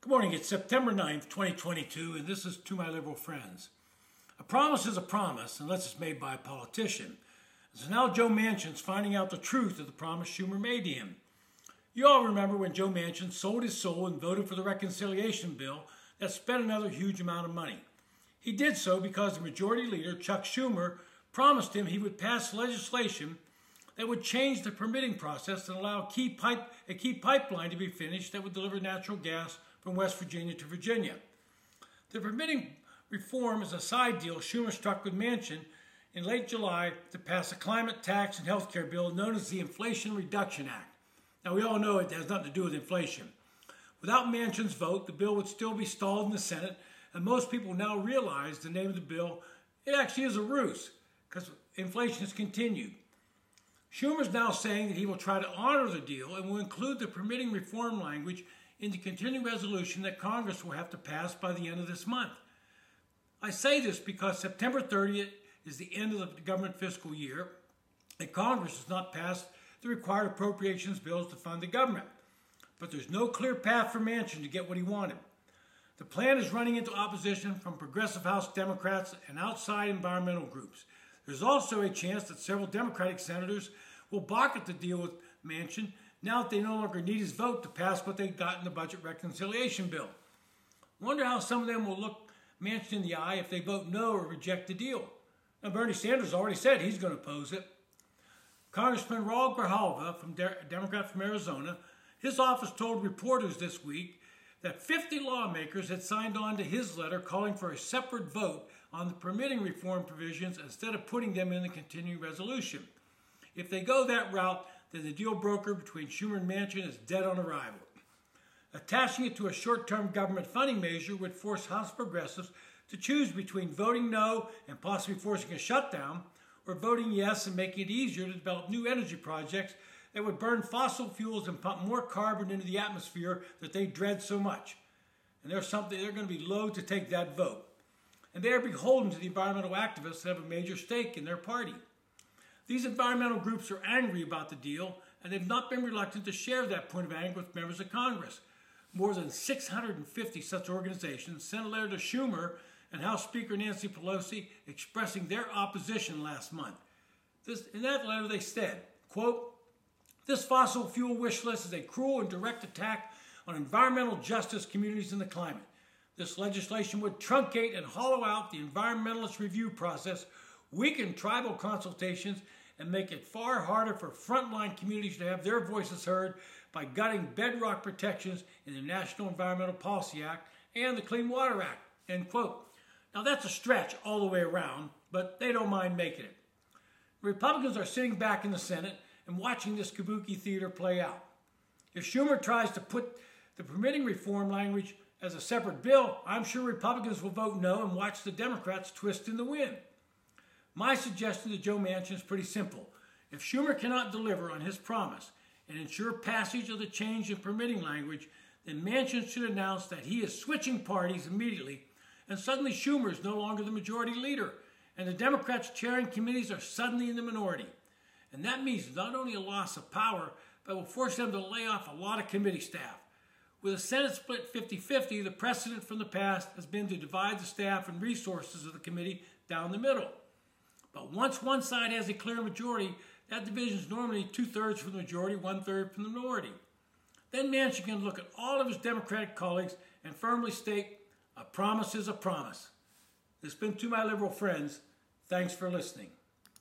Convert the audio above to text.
Good morning. It's September 9th, 2022, and this is To My Liberal Friends. A promise is a promise unless it's made by a politician. So now Joe Manchin's finding out the truth of the promise Schumer made to him. You all remember when Joe Manchin sold his soul and voted for the reconciliation bill that spent another huge amount of money. He did so because the majority leader, Chuck Schumer, promised him he would pass legislation that would change the permitting process and allow key pipe, a key pipeline to be finished that would deliver natural gas from West Virginia to Virginia. The permitting reform is a side deal Schumer struck with Manchin in late July to pass a climate tax and health care bill known as the Inflation Reduction Act. Now, we all know it has nothing to do with inflation. Without Manchin's vote, the bill would still be stalled in the Senate, and most people now realize the name of the bill, it actually is a ruse, because inflation has continued. Schumer is now saying that he will try to honor the deal and will include the permitting reform language in the continuing resolution that Congress will have to pass by the end of this month. I say this because September 30th is the end of the government fiscal year, and Congress has not passed the required appropriations bills to fund the government. But there's no clear path for Manchin to get what he wanted. The plan is running into opposition from progressive House Democrats and outside environmental groups. There's also a chance that several Democratic senators will balk at the deal with Manchin now that they no longer need his vote to pass what they got in the budget reconciliation bill. Wonder how some of them will look Manchin in the eye if they vote no or reject the deal. Now, Bernie Sanders already said he's going to oppose it. Congressman Raul Grijalva, from De- Democrat from Arizona, his office told reporters this week that 50 lawmakers had signed on to his letter calling for a separate vote on the permitting reform provisions instead of putting them in the continuing resolution. If they go that route, then the deal broker between Schumer and Manchin is dead on arrival. Attaching it to a short term government funding measure would force House progressives to choose between voting no and possibly forcing a shutdown or voting yes and making it easier to develop new energy projects that would burn fossil fuels and pump more carbon into the atmosphere that they dread so much. And something they're going to be loath to take that vote and they are beholden to the environmental activists that have a major stake in their party. These environmental groups are angry about the deal, and they've not been reluctant to share that point of anger with members of Congress. More than 650 such organizations sent a letter to Schumer and House Speaker Nancy Pelosi expressing their opposition last month. This, in that letter, they said, quote, this fossil fuel wish list is a cruel and direct attack on environmental justice, communities, and the climate. This legislation would truncate and hollow out the environmentalist review process, weaken tribal consultations, and make it far harder for frontline communities to have their voices heard by gutting bedrock protections in the National Environmental Policy Act and the Clean Water Act. End quote. Now that's a stretch all the way around, but they don't mind making it. Republicans are sitting back in the Senate and watching this kabuki theater play out. If Schumer tries to put the permitting reform language as a separate bill, I'm sure Republicans will vote no and watch the Democrats twist in the wind. My suggestion to Joe Manchin is pretty simple. If Schumer cannot deliver on his promise and ensure passage of the change in permitting language, then Manchin should announce that he is switching parties immediately, and suddenly Schumer is no longer the majority leader, and the Democrats chairing committees are suddenly in the minority. And that means not only a loss of power, but will force them to lay off a lot of committee staff. With a Senate split 50 50, the precedent from the past has been to divide the staff and resources of the committee down the middle. But once one side has a clear majority, that division is normally two thirds from the majority, one third from the minority. Then Manchin can look at all of his Democratic colleagues and firmly state, a promise is a promise. This has been to my liberal friends. Thanks for listening.